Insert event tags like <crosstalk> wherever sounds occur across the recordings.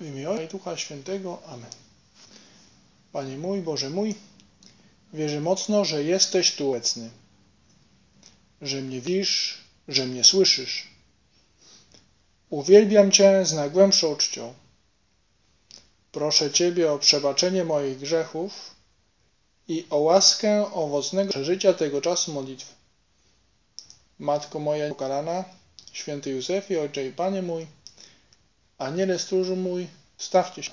W imię Ojca i Ducha Świętego. Amen. Panie mój, Boże mój, wierzę mocno, że jesteś tu obecny, że mnie widzisz, że mnie słyszysz. Uwielbiam Cię z najgłębszą czcią. Proszę Ciebie o przebaczenie moich grzechów i o łaskę owocnego przeżycia tego czasu modlitwy. Matko moja ukarana, święty Józefie, Ojcze i Panie mój, Aniele stróżu mój, stawcie się.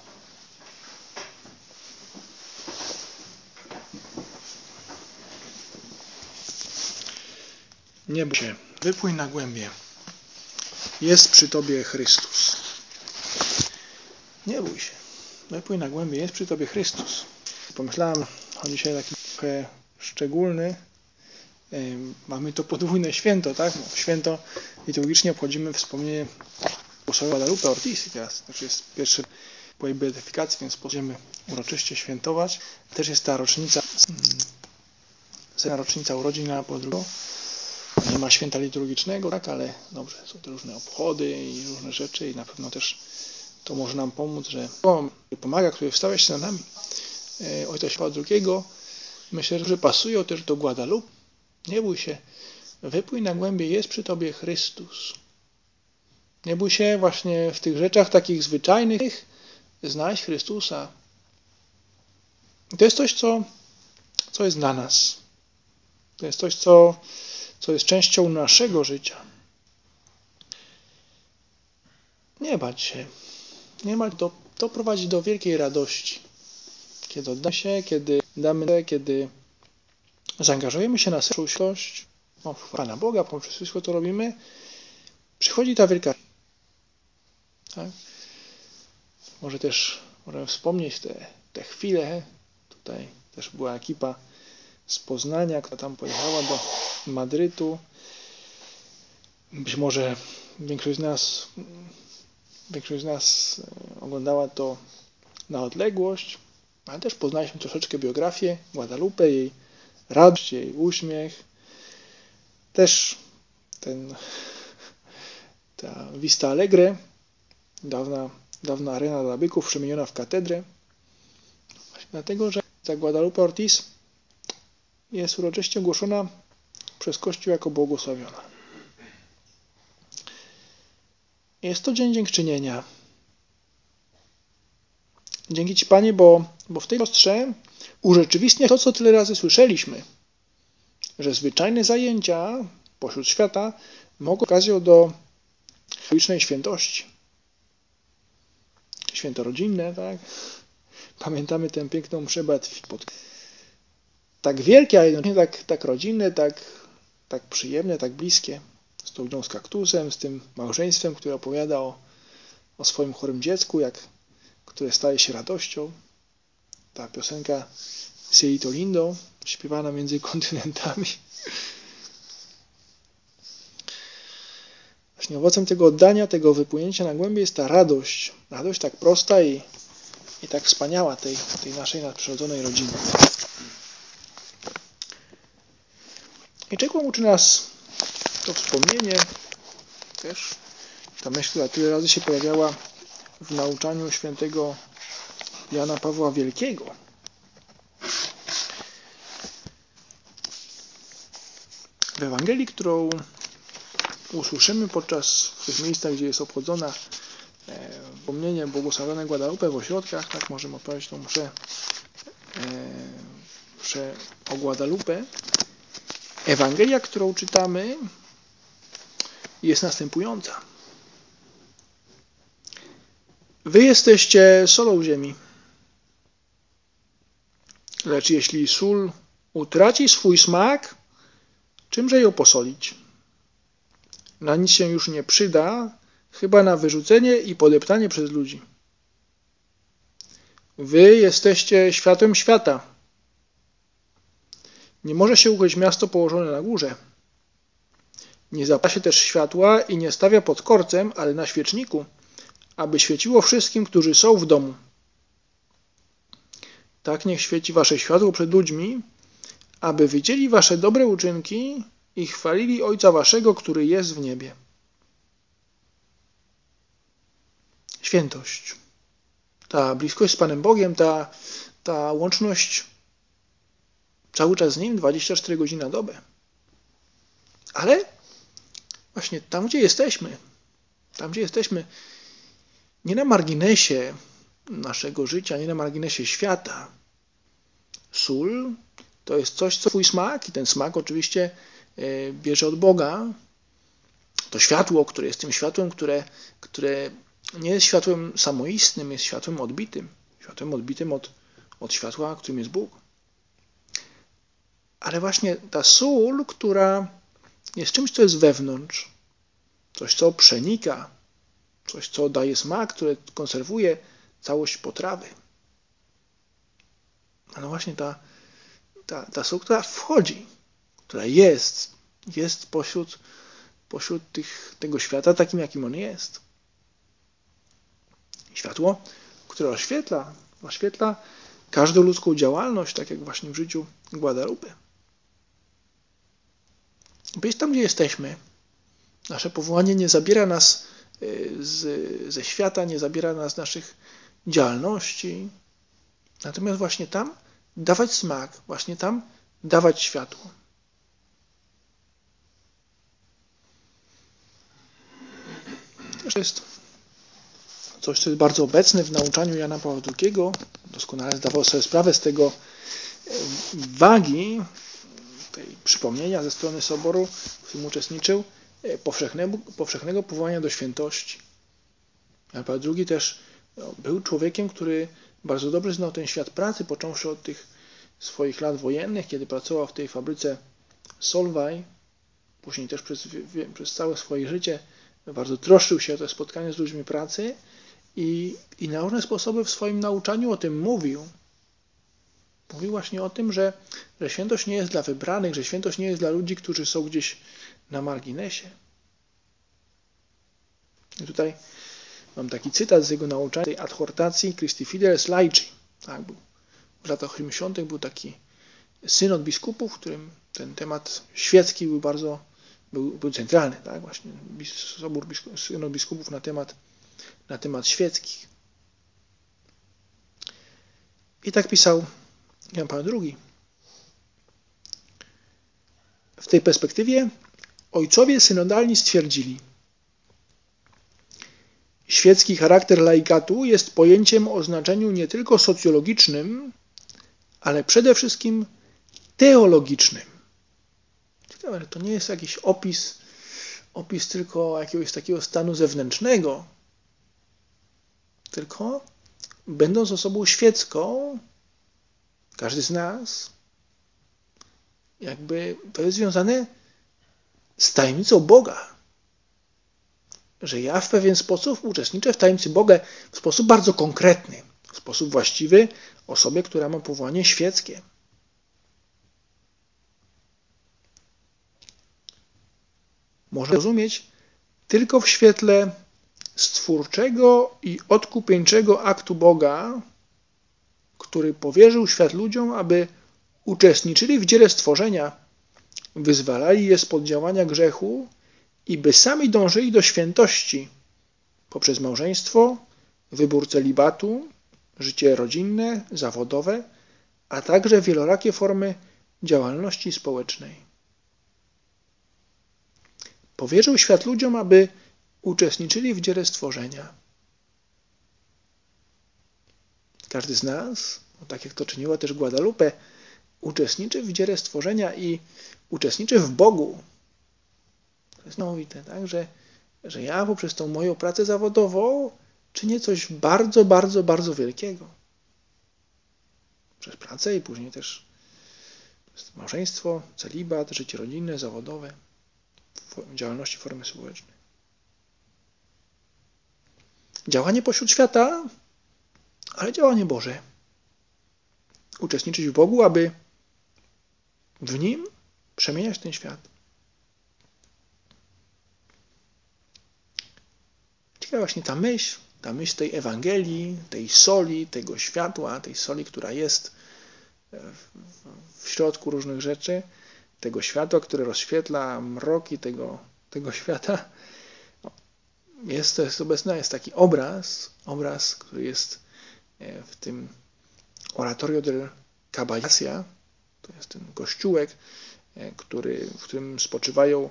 Nie bój się, wypłyń na głębie. Jest przy Tobie Chrystus. Nie bój się, wypłyń na głębie, jest przy Tobie Chrystus. Pomyślałem o dzisiaj taki trochę szczególny. Mamy to podwójne święto, tak? Święto liturgicznie obchodzimy wspomnienie głosowej Guadalupe Ortiz teraz też jest pierwszy po jej beatyfikacji, więc będziemy uroczyście świętować. Też jest ta rocznica, setna rocznica urodzin Jana Pawła II. Nie ma święta liturgicznego, tak, ale dobrze, są te różne obchody i różne rzeczy i na pewno też to może nam pomóc, że pomaga, który wstałeś się na nami. E, Ojca Święta II, myślę, że pasują też do Guadalupe. Nie bój się, wypłyń na głębie, jest przy Tobie Chrystus. Nie bój się właśnie w tych rzeczach takich zwyczajnych znaleźć Chrystusa. I to jest coś, co, co jest dla nas. To jest coś, co, co jest częścią naszego życia. Nie bać się. Nie bać, to, to prowadzi do wielkiej radości. Kiedy oddamy się, kiedy damy, kiedy zaangażujemy się na świętość, o, Pana Boga, poprzez wszystko to robimy, przychodzi ta wielka tak? Może też możemy wspomnieć te, te chwile. Tutaj też była ekipa z Poznania, która tam pojechała do Madrytu. Być może większość z nas większość z nas e, oglądała to na odległość, ale też poznaliśmy troszeczkę biografię Guadalupe, jej radość, jej uśmiech. Też ten ta Vista Alegre, dawna, dawna arena dla byków przemieniona w katedrę. Właśnie dlatego, że ta Guadalupe Ortiz jest uroczyście ogłoszona przez Kościół jako błogosławiona. Jest to dzień dziękczynienia. Dzięki Ci, Panie, bo, bo w tej siostrze urzeczywistnia to, co tyle razy słyszeliśmy, że zwyczajne zajęcia pośród świata mogą okazją do licznej świętości święto rodzinne, tak? Pamiętamy tę piękną mszę pod... Tak wielkie, a jednocześnie tak, tak rodzinne, tak, tak przyjemne, tak bliskie. Z tą z kaktusem, z tym małżeństwem, które opowiada o, o swoim chorym dziecku, jak, które staje się radością. Ta piosenka Cielito Lindo, śpiewana między <laughs> kontynentami. Właśnie owocem tego oddania, tego wypłynięcia na głębie jest ta radość. Radość tak prosta i, i tak wspaniała tej, tej naszej nadprzyrodzonej rodziny. I czego uczy nas to wspomnienie, też ta myśl, która tyle razy się pojawiała w nauczaniu świętego Jana Pawła Wielkiego. W Ewangelii, którą usłyszymy podczas tych miejscach, gdzie jest obchodzona e, pomnienie błogosławionej Guadalupe w ośrodkach, tak możemy odpowiedzieć tą mszę, e, mszę o Guadalupe. Ewangelia, którą czytamy, jest następująca. Wy jesteście solą ziemi. Lecz jeśli sól utraci swój smak, czymże ją posolić? Na nic się już nie przyda, chyba na wyrzucenie i podeptanie przez ludzi. Wy jesteście światłem świata. Nie może się ukryć miasto położone na górze. Nie zapala się też światła i nie stawia pod korcem, ale na świeczniku, aby świeciło wszystkim, którzy są w domu. Tak niech świeci wasze światło przed ludźmi, aby widzieli wasze dobre uczynki i chwalili Ojca Waszego, który jest w niebie. Świętość. ta bliskość z Panem Bogiem, ta, ta łączność cały czas z Nim, 24 godziny na dobę. Ale właśnie tam, gdzie jesteśmy, tam, gdzie jesteśmy, nie na marginesie naszego życia, nie na marginesie świata. Sól to jest coś, co twój smak i ten smak oczywiście bierze od Boga. To światło, które jest tym światłem, które, które nie jest światłem samoistnym, jest światłem odbitym. Światłem odbitym od, od światła, którym jest Bóg. Ale właśnie ta sól, która jest czymś, co jest wewnątrz, coś, co przenika, coś, co daje smak, które konserwuje całość potrawy. No właśnie ta, ta, ta sól, która wchodzi, która jest, jest pośród, pośród tych, tego świata takim, jakim on jest. Światło, które oświetla, oświetla każdą ludzką działalność, tak jak właśnie w życiu Guadalupe. Być tam, gdzie jesteśmy. Nasze powołanie nie zabiera nas y, z, ze świata, nie zabiera nas z naszych działalności. Natomiast właśnie tam dawać smak, właśnie tam dawać światło. Też jest coś, co jest bardzo obecne w nauczaniu Jana Pawła II. Doskonale zdawał sobie sprawę z tego e, wagi tej przypomnienia ze strony Soboru, w którym uczestniczył, e, powszechnego, powszechnego powołania do świętości. Jan Paweł II też no, był człowiekiem, który bardzo dobrze znał ten świat pracy, począwszy od tych swoich lat wojennych, kiedy pracował w tej fabryce Solvay, później też przez, przez całe swoje życie bardzo troszczył się o to spotkanie z ludźmi pracy i, i na różne sposoby w swoim nauczaniu o tym mówił. Mówił właśnie o tym, że, że świętość nie jest dla wybranych, że świętość nie jest dla ludzi, którzy są gdzieś na marginesie. I tutaj mam taki cytat z jego nauczania, tej adhortacji Christi Fideles Laici. Tak, był. W latach 80. był taki synod biskupów, w którym ten temat świecki był bardzo był, był centralny, tak, właśnie sobór biskupów na temat, na temat świeckich. I tak pisał Jan Paweł II. W tej perspektywie ojcowie synodalni stwierdzili, świecki charakter laikatu jest pojęciem o znaczeniu nie tylko socjologicznym, ale przede wszystkim teologicznym. Ciekawe, to nie jest jakiś opis, opis tylko jakiegoś takiego stanu zewnętrznego, tylko będąc osobą świecką, każdy z nas, jakby to jest związane z tajemnicą Boga. Że ja w pewien sposób uczestniczę w tajemnicy Boga w sposób bardzo konkretny, w sposób właściwy osobie, która ma powołanie świeckie. Można rozumieć tylko w świetle stwórczego i odkupieńczego aktu Boga, który powierzył świat ludziom, aby uczestniczyli w dziele stworzenia, wyzwalali je spod działania grzechu i by sami dążyli do świętości poprzez małżeństwo, wybór celibatu, życie rodzinne, zawodowe, a także wielorakie formy działalności społecznej. Powierzył świat ludziom, aby uczestniczyli w dziele stworzenia. Każdy z nas, no tak jak to czyniła też Guadalupe, uczestniczy w dziele stworzenia i uczestniczy w Bogu. To jest niesamowite, tak? że, że ja poprzez tą moją pracę zawodową czynię coś bardzo, bardzo, bardzo wielkiego. Przez pracę i później też małżeństwo, celibat, życie rodzinne, zawodowe, działalności formy społecznej. Działanie pośród świata ale działanie Boże. Uczestniczyć w Bogu, aby w Nim przemieniać ten świat. Ciekawa właśnie ta myśl, ta myśl tej Ewangelii, tej soli, tego światła, tej soli, która jest w środku różnych rzeczy, tego światła, które rozświetla mroki tego, tego świata, jest, to jest obecna, jest taki obraz, obraz, który jest e, w tym Oratorio del Caballasia, to jest ten kościółek, e, który, w którym spoczywają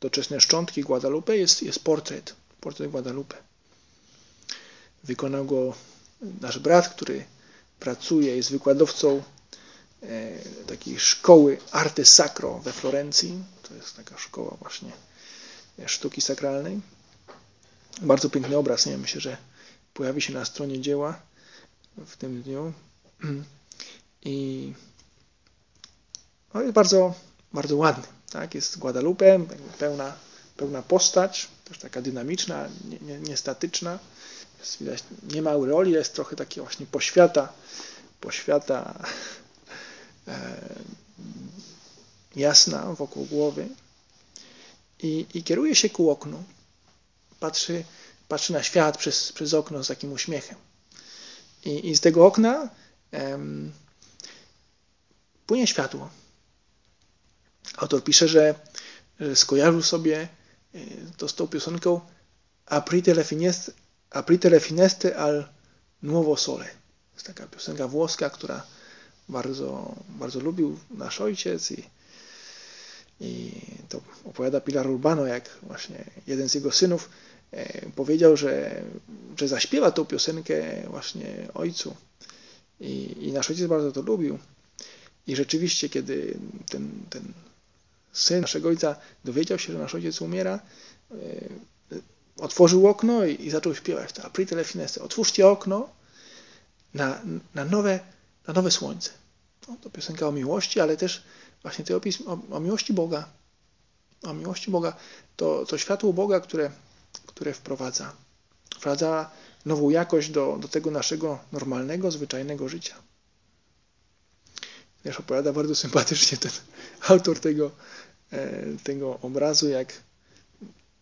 doczesne szczątki Guadalupe, jest, jest portret, portret Guadalupe. Wykonał go nasz brat, który pracuje, jest wykładowcą takiej szkoły Arte Sacro we Florencji. To jest taka szkoła właśnie sztuki sakralnej. Bardzo piękny obraz, nie myślę, że pojawi się na stronie dzieła w tym dniu. <clears throat> I no jest bardzo, bardzo ładny. Tak? Jest Guadalupe, pełna, pełna postać, też taka dynamiczna, nie, nie, nie. Jest, widać, nie ma aureoli, jest trochę takie właśnie poświata, poświata e, jasna wokół głowy. I, I kieruje się ku oknu. Patrzy, patrzy na świat przez, przez okno z takim uśmiechem. I, i z tego okna em, płynie światło. Autor pisze, że, że skojarzył sobie e, to z tą piosenką Aprite le finestre, aprite le al nuovo sole. Jest taka piosenka włoska, która bardzo, bardzo lubił nasz ojciec i, i to opowiada Pilar Urbano, jak właśnie jeden z jego synów e, powiedział, że, że zaśpiewa tą piosenkę właśnie ojcu. I, I nasz ojciec bardzo to lubił. I rzeczywiście, kiedy ten, ten syn naszego ojca dowiedział się, że nasz ojciec umiera, e, otworzył okno i, i zaczął śpiewać. To Aprite le finestre. Otwórzcie okno na, na, nowe, na nowe słońce. No, to piosenka o miłości, ale też właśnie tej opis o, o miłości Boga. O miłości Boga. To, to światło Boga, które, które wprowadza. Wprowadza nową jakość do, do tego naszego normalnego, zwyczajnego życia. Też opowiada bardzo sympatycznie ten autor tego, e, tego obrazu, jak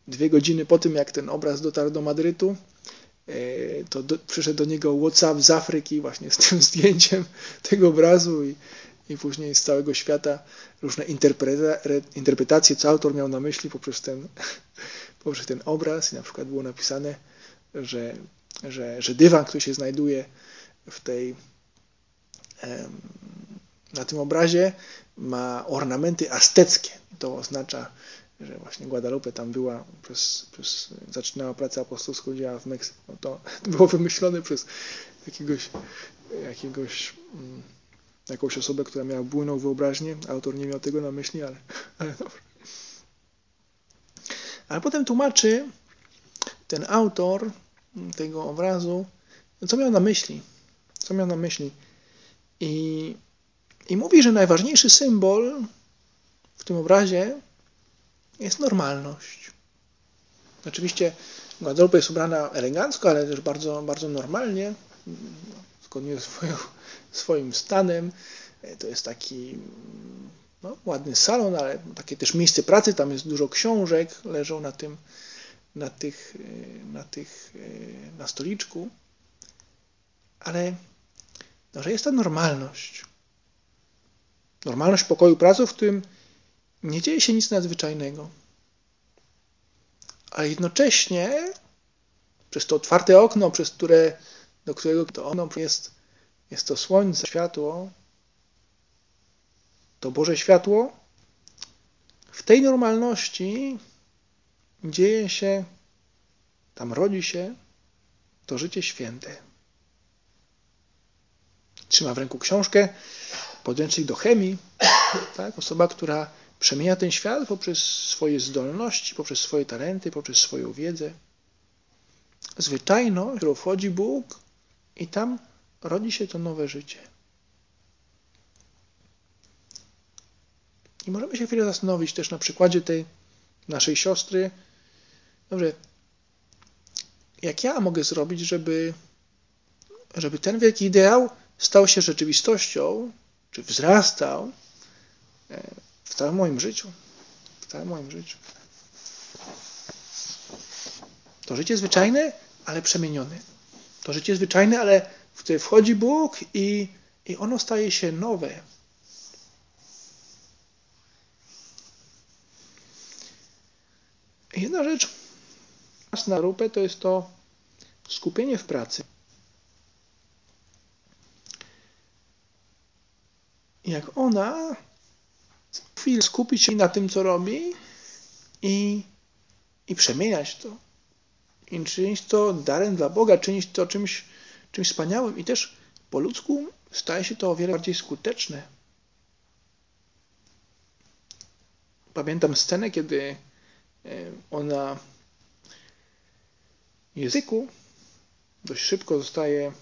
dwie godziny po tym, jak ten obraz dotarł do Madrytu, to do, przyszedł do niego WhatsApp z Afryki właśnie z tym <laughs> zdjęciem tego obrazu i, i później z całego świata różne interpreta, interpretacje, co autor miał na myśli poprzez ten, <laughs> poprzez ten obraz i na przykład było napisane, że, że, że dywan, który się znajduje w tej na tym obrazie ma ornamenty azteckie. To oznacza, że właśnie Guadalupe tam była, przez, przez, zaczynała pracę apostolską, działa w Meksyku. No to było wymyślone przez jakiegoś, jakiegoś mm, jakąś osobę, która miała bujną wyobraźnię. Autor nie miał tego na myśli, ale, ale dobrze. Ale potem tłumaczy ten autor tego obrazu, co miał na myśli. Co miał na myśli. I i mówi, że najważniejszy symbol w tym obrazie jest normalność. Oczywiście Guadalupe jest ubrana elegancko, ale też bardzo, bardzo normalnie, zgodnie ze swoim, stanem. To jest taki no, ładny salon, ale takie też miejsce pracy, tam jest dużo książek, leżą na tym, na tych, na tych, na stoliczku. Ale no, że jest ta normalność normalność pokoju pracy, w którym nie dzieje się nic nadzwyczajnego. A jednocześnie przez to otwarte okno, przez które, do którego to okno jest, jest to słońce, światło, to Boże światło, w tej normalności dzieje się, tam rodzi się to życie święte. Trzyma w ręku książkę, podręcznik do chemii, tak? osoba, która przemienia ten świat poprzez swoje zdolności, poprzez swoje talenty, poprzez swoją wiedzę. Zwyczajność, którą wchodzi Bóg i tam rodzi się to nowe życie. I możemy się chwilę zastanowić też na przykładzie tej naszej siostry. Dobrze, jak ja mogę zrobić, żeby, żeby ten wielki ideał stał się rzeczywistością czy wzrastał e, w całym moim życiu. W całym moim życiu. To życie zwyczajne, ale przemienione. To życie zwyczajne, ale w które wchodzi Bóg i, i ono staje się nowe. Jedna rzecz czas na rupę to jest to skupienie w pracy. Jak ona chwilę skupić się na tym, co robi i, i przemieniać to. I czynić to darem dla Boga, czynić to czymś, czymś wspaniałym. I też po ludzku staje się to o wiele bardziej skuteczne. Pamiętam scenę, kiedy e, ona w języku dość szybko zostaje, e,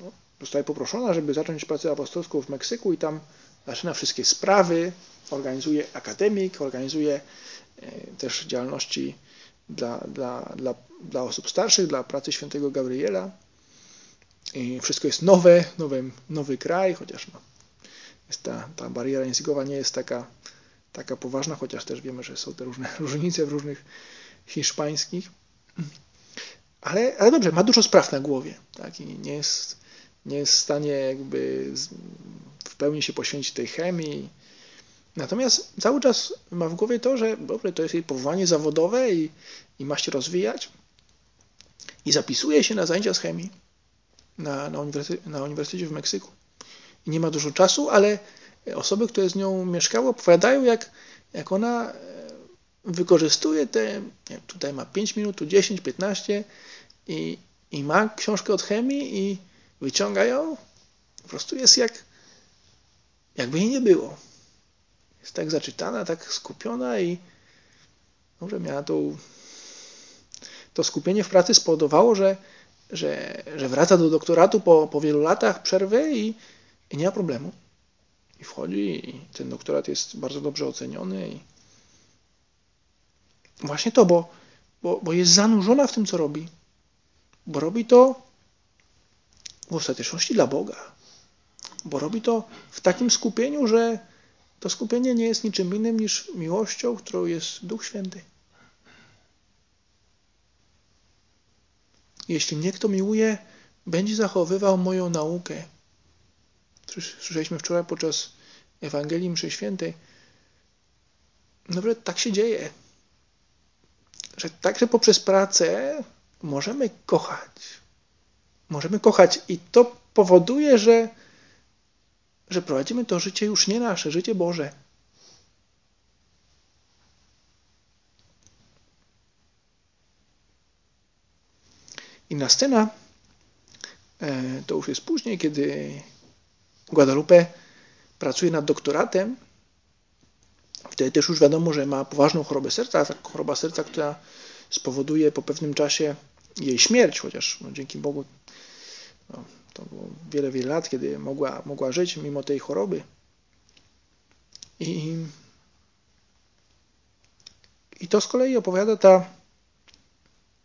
no, zostaje poproszona, żeby zacząć pracę apostolską w Meksyku i tam zaczyna wszystkie sprawy, organizuje akademik, organizuje e, też działalności dla, dla, dla, dla osób starszych, dla pracy świętego Gabriela. I wszystko jest nowe, nowy, nowy kraj, chociaż no, jest ta, ta bariera językowa nie jest taka, taka poważna, chociaż też wiemy, że są te różne <laughs> różnice w różnych hiszpańskich. Ale, ale dobrze, ma dużo spraw na głowie tak? i nie jest, nie jest w stanie jakby pełni się poświęcić tej chemii. Natomiast cały czas ma w głowie to, że dobrze, to jest jej powołanie zawodowe i, i ma się rozwijać. I zapisuje się na zajęcia z chemii na, na, uniwersytecie, na uniwersytecie w Meksyku. I nie ma dużo czasu, ale osoby, które z nią mieszkały, opowiadają, jak, jak ona e, wykorzystuje te, tutaj ma 5 minut, tu 10, 15 i, i ma książkę od chemii i wyciąga ją. Po prostu jest jak, jakby jej nie było. Jest tak zaczytana, tak skupiona i może miała tą, to skupienie w pracy spowodowało, że, że, że wraca do doktoratu po, po wielu latach przerwy i, i nie ma problemu. I wchodzi i ten doktorat jest bardzo dobrze oceniony. I właśnie to, bo, bo, bo jest zanurzona w tym, co robi. Bo robi to w ostateczności dla Boga. Bo robi to w takim skupieniu, że to skupienie nie jest niczym innym niż miłością, którą jest Duch Święty. Jeśli mnie kto miłuje, będzie zachowywał moją naukę. Słyszeliśmy wczoraj podczas Ewangelii Mszy Świętej. Dobrze, tak się dzieje. Że także poprzez pracę możemy kochać. Możemy kochać i to powoduje, że, że prowadzimy to życie już nie nasze, życie Boże. Inna scena e, to już jest później, kiedy Guadalupe pracuje nad doktoratem. Wtedy też już wiadomo, że ma poważną chorobę serca, choroba serca, która spowoduje po pewnym czasie jej śmierć, chociaż no, dzięki Bogu no, to było wiele, wiele lat, kiedy mogła, mogła żyć mimo tej choroby. I, i to z kolei opowiada ta,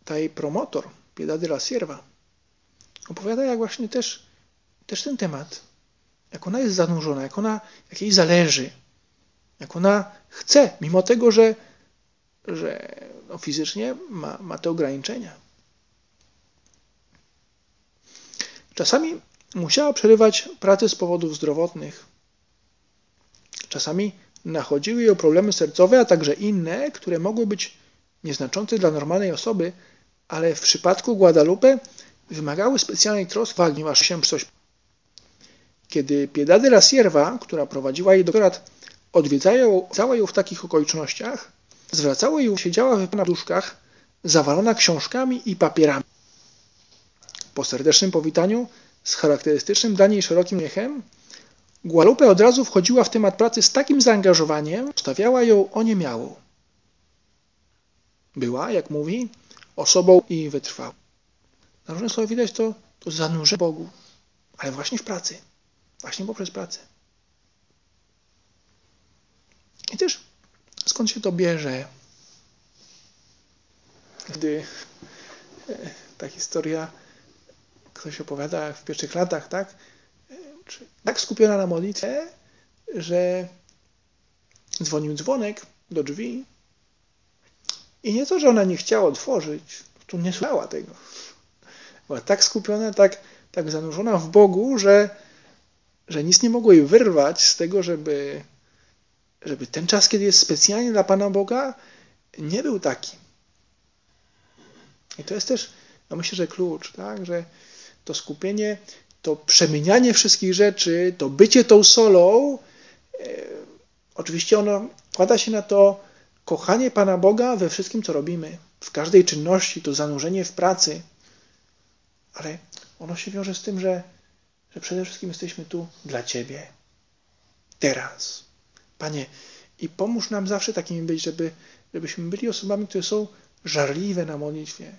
ta jej promotor, Piedad de la Sierva. Opowiada jak właśnie też, też ten temat, jak ona jest zanurzona, jak ona, jak jej zależy, jak ona chce, mimo tego, że, że no, fizycznie ma, ma te ograniczenia. Czasami musiała przerywać pracę z powodów zdrowotnych. Czasami nachodziły ją problemy sercowe, a także inne, które mogły być nieznaczące dla normalnej osoby, ale w przypadku Guadalupe wymagały specjalnej troski, ponieważ się coś. Kiedy Piedad de la Sierva, która prowadziła jej doktorat, odwiedzała ją w takich okolicznościach, zwracała ją, siedziała w duszkach, zawalona książkami i papierami. Po serdecznym powitaniu, z charakterystycznym dla niej szerokim miechem, Guadalupe od razu wchodziła w temat pracy z takim zaangażowaniem, stawiała ją oniemiałą. Była, jak mówi, osobą i wytrwałą. Na różne słowa widać to, to zanurzenie Bogu, ale właśnie w pracy. Właśnie poprzez pracę. I też skąd się to bierze? Gdy e, ta historia ktoś opowiada w pierwszych latach, tak? Tak skupiona na modlitwie, że dzwonił dzwonek do drzwi i nie to, że ona nie chciała otworzyć, tu nie słuchała tego. Była tak skupiona, tak, tak zanurzona w Bogu, że, że nic nie mogło jej wyrwać z tego, żeby, żeby ten czas, kiedy jest specjalnie dla Pana Boga, nie był taki. I to jest też, ja myślę, że klucz, tak? że to skupienie to przemienianie wszystkich rzeczy, to bycie tą solą, e, oczywiście ono składa się na to kochanie Pana Boga we wszystkim, co robimy, w każdej czynności, to zanurzenie w pracy, ale ono się wiąże z tym, że, że przede wszystkim jesteśmy tu dla Ciebie. Teraz. Panie, i pomóż nam zawsze takimi być, żeby, żebyśmy byli osobami, które są żarliwe na modlitwie,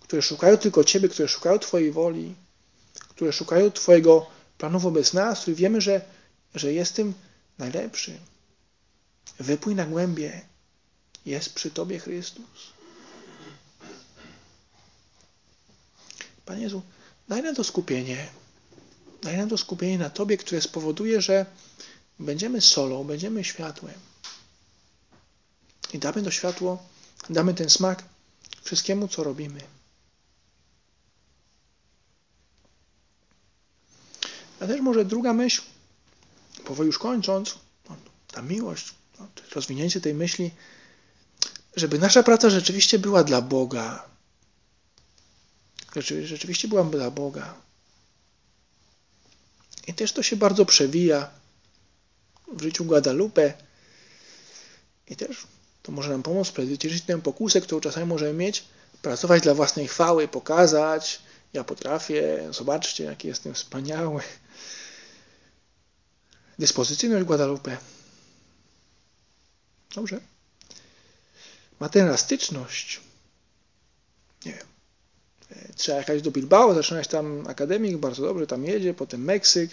które szukają tylko Ciebie, które szukają Twojej woli, które szukają Twojego planu wobec nas, który wiemy, że, że jest tym najlepszy. Wypój na głębie. Jest przy Tobie Chrystus. Panie Jezu, daj nam to skupienie. Daj nam to skupienie na Tobie, które spowoduje, że będziemy solą, będziemy światłem. I damy to światło, damy ten smak wszystkiemu, co robimy. A też może druga myśl, powoli już kończąc, no, ta miłość, no, rozwinięcie tej myśli, żeby nasza praca rzeczywiście była dla Boga. Rzeczywiście była dla Boga. I też to się bardzo przewija w życiu Guadalupe. I też to może nam pomóc przezwyciężyć tę pokusę, którą czasami możemy mieć, pracować dla własnej chwały, pokazać, ja potrafię, zobaczcie, jaki jestem wspaniały. Dyspozycyjność Guadalupe. Dobrze. Ma tę elastyczność. Nie wiem. Trzeba jechać do Bilbao, zaczynać tam akademik, bardzo dobrze tam jedzie, potem Meksyk,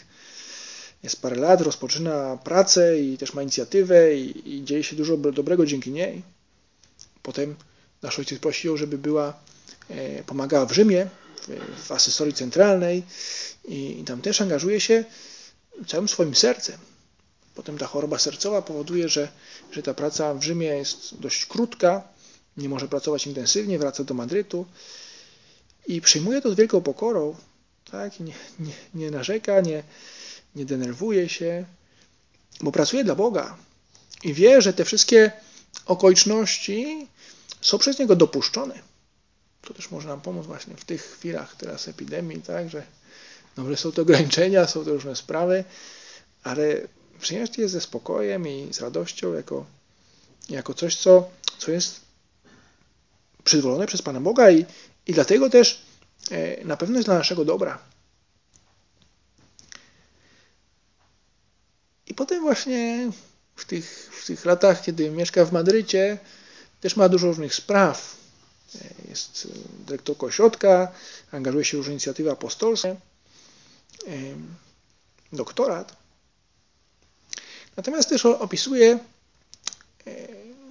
jest parę lat, rozpoczyna pracę i też ma inicjatywę i, i dzieje się dużo dobrego dzięki niej. Potem nasz ojciec prosił, żeby była, e, pomagała w Rzymie, w, asesorii centralnej i, i tam też angażuje się całym swoim sercem. Potem ta choroba sercowa powoduje, że, że ta praca w Rzymie jest dość krótka, nie może pracować intensywnie, wraca do Madrytu i przyjmuje to z wielką pokorą, tak? nie, nie, nie narzeka, nie, nie denerwuje się, bo pracuje dla Boga i wie, że te wszystkie okoliczności są przez Niego dopuszczone. To też może nam pomóc właśnie w tych chwilach teraz epidemii, tak, że dobre są to ograniczenia, są to różne sprawy, ale przyjąć je ze spokojem i z radością jako, jako coś, co, co jest przyzwolone przez Pana Boga i, i dlatego też e, na pewno jest dla naszego dobra. I potem właśnie w tych, w tych latach, kiedy mieszka w Madrycie, też ma dużo różnych spraw. E, jest dyrektorką ośrodka, angażuje się w różne inicjatywy apostolskie, doktorat. Natomiast też opisuje e,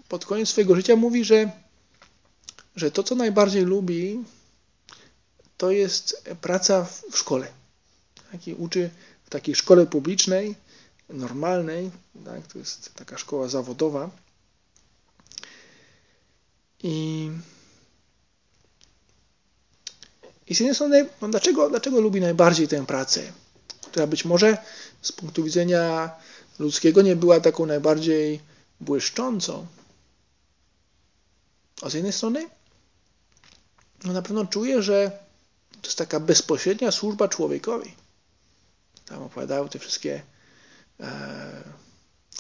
pod koniec swojego życia, mówi, że, że to, co najbardziej lubi, to jest praca w szkole. Tak? I uczy w takiej szkole publicznej, normalnej, tak? to jest taka szkoła zawodowa. I, i z jednej strony, no dlaczego, dlaczego lubi najbardziej tę pracę, która być może z punktu widzenia ludzkiego nie była taką najbardziej błyszczącą. A z jednej strony, no na pewno czuję, że to jest taka bezpośrednia służba człowiekowi. Tam opowiadały te wszystkie e,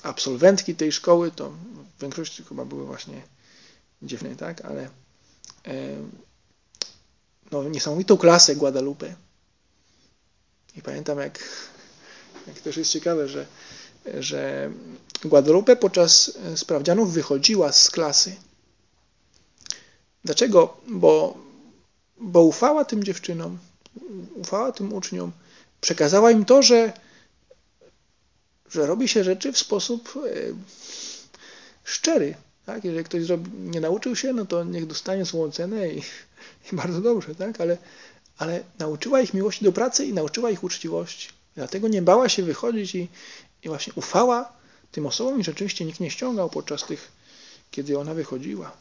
absolwentki tej szkoły, to w większości chyba były właśnie dziewczyny, tak, ale e, no, niesamowitą klasę Guadalupe. I pamiętam, jak, jak też jest ciekawe, że że Guadalupe podczas sprawdzianów wychodziła z klasy. Dlaczego? Bo, bo ufała tym dziewczynom, ufała tym uczniom, przekazała im to, że, że robi się rzeczy w sposób e, szczery. Tak? Jeżeli ktoś nie nauczył się, no to niech dostanie złą cenę i, i bardzo dobrze, tak? ale, ale nauczyła ich miłości do pracy i nauczyła ich uczciwości. Dlatego nie bała się wychodzić i, i właśnie ufała tym osobom i rzeczywiście nikt nie ściągał podczas tych, kiedy ona wychodziła.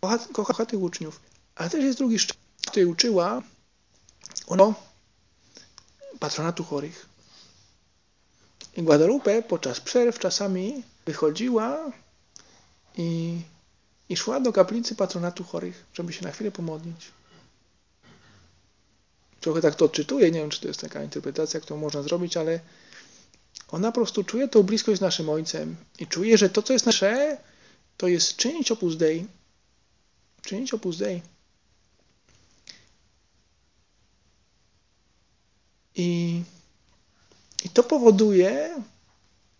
Kocha, kocha tych uczniów. Ale też jest drugi szczep, który uczyła ono patronatu chorych. I Guadalupe podczas przerw czasami wychodziła i, i szła do kaplicy patronatu chorych, żeby się na chwilę pomodlić. trochę tak to odczytuję, nie wiem, czy to jest taka interpretacja, którą można zrobić, ale ona po prostu czuje tą bliskość z naszym Ojcem i czuje, że to, co jest nasze, to jest czynić opus Dei. Czynić opus Dei. I, I to powoduje,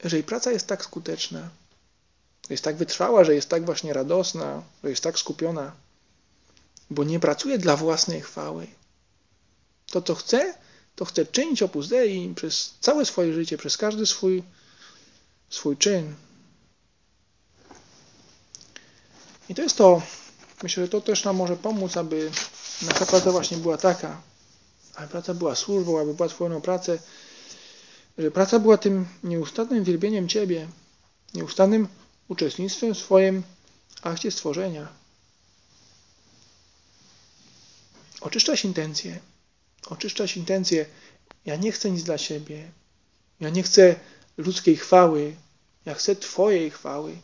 że jej praca jest tak skuteczna, jest tak wytrwała, że jest tak właśnie radosna, że jest tak skupiona, bo nie pracuje dla własnej chwały. To, co chce, to chce czynić opus Dei przez całe swoje życie, przez każdy swój, swój czyn. I to jest to, myślę, że to też nam może pomóc, aby nasza praca właśnie była taka, aby praca była służbą, aby była Twoją pracę, że praca była tym nieustannym wielbieniem Ciebie, nieustannym uczestnictwem w swoim akcie stworzenia. Oczyszczać intencje. Oczyszczać intencje. Ja nie chcę nic dla siebie. Ja nie chcę ludzkiej chwały. Ja chcę Twojej chwały.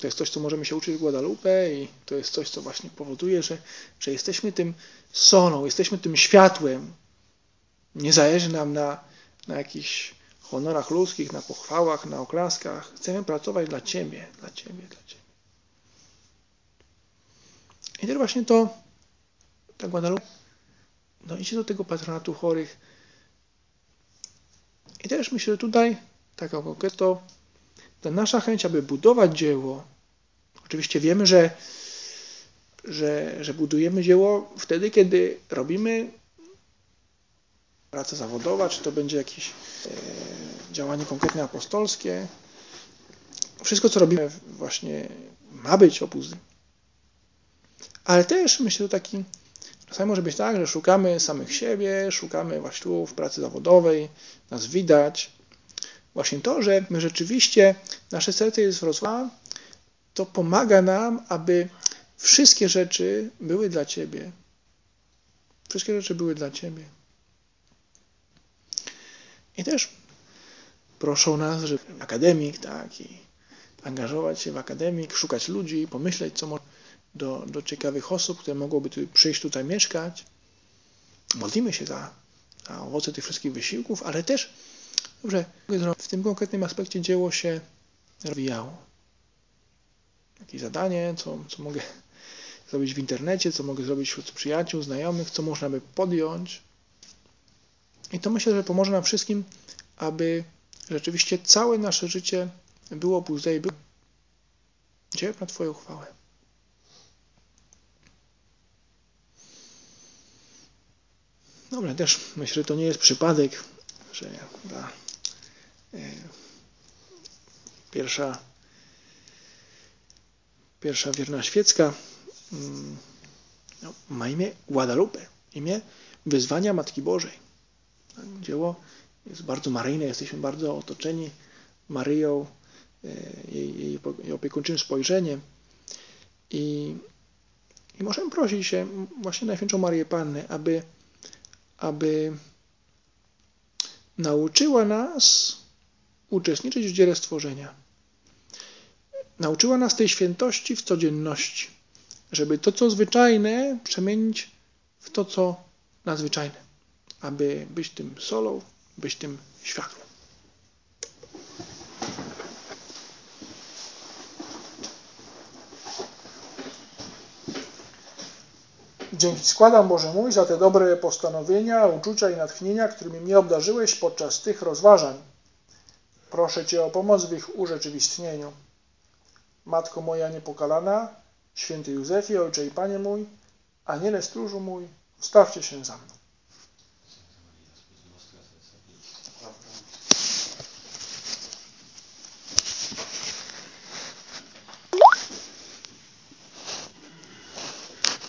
To jest coś, co możemy się uczyć w Guadalupe i to jest coś, co właśnie powoduje, że, że jesteśmy tym solą, jesteśmy tym światłem. Nie zależy nam na, na jakichś honorach ludzkich, na pochwałach, na oklaskach. Chcemy pracować dla Ciebie, dla Ciebie, dla Ciebie. I też właśnie to, ta Guadalupe, no idzie do tego patronatu chorych. I też myślę, że tutaj taka konkretna ta nasza chęć, aby budować dzieło, oczywiście wiemy, że, że, że budujemy dzieło wtedy, kiedy robimy praca zawodowa, czy to będzie jakieś e, działanie konkretnie apostolskie. Wszystko, co robimy, właśnie ma być opus. Ale też myślę, że taki czasami może być tak, że szukamy samych siebie, szukamy właśnie w pracy zawodowej, nas widać, Właśnie to, że my rzeczywiście nasze serce jest wrosła, to pomaga nam, aby wszystkie rzeczy były dla Ciebie. Wszystkie rzeczy były dla Ciebie. I też proszą nas, żeby akademik, tak, i angażować się w akademik, szukać ludzi, pomyśleć, co może do, do ciekawych osób, które mogłyby tu przyjść tutaj mieszkać. Modlimy się za, za owoce tych wszystkich wysiłków, ale też Dobrze, w tym konkretnym aspekcie dzieło się rozwijało. Jakieś zadanie, co, co mogę <laughs> zrobić w internecie, co mogę zrobić wśród przyjaciół, znajomych, co można by podjąć. I to myślę, że pomoże nam wszystkim, aby rzeczywiście całe nasze życie było puste i było dzieło na Twoją chwałę. Dobra, też myślę, że to nie jest przypadek, że ta Pierwsza, pierwsza wierna świecka mm, no, ma imię Guadalupe, imię wyzwania Matki Bożej. Dzieło jest bardzo maryjne, jesteśmy bardzo otoczeni Maryją, e, jej, jej, jej opiekuńczym spojrzeniem. I, I możemy prosić się właśnie Najświętszą Marię Pannę, aby, aby nauczyła nas uczestniczyć w dziele stworzenia. Nauczyła nas tej świętości w codzienności, żeby to, co zwyczajne, przemienić w to, co nadzwyczajne, aby być tym solą, być tym światłem. Dzięki składam Boże mój za te dobre postanowienia, uczucia i natchnienia, którymi mnie obdarzyłeś podczas tych rozważań Proszę Cię o pomoc w ich urzeczywistnieniu. Matko moja niepokalana, święty Józefie, Ojcze i Panie mój, Aniele stróżu mój, stawcie się za mną.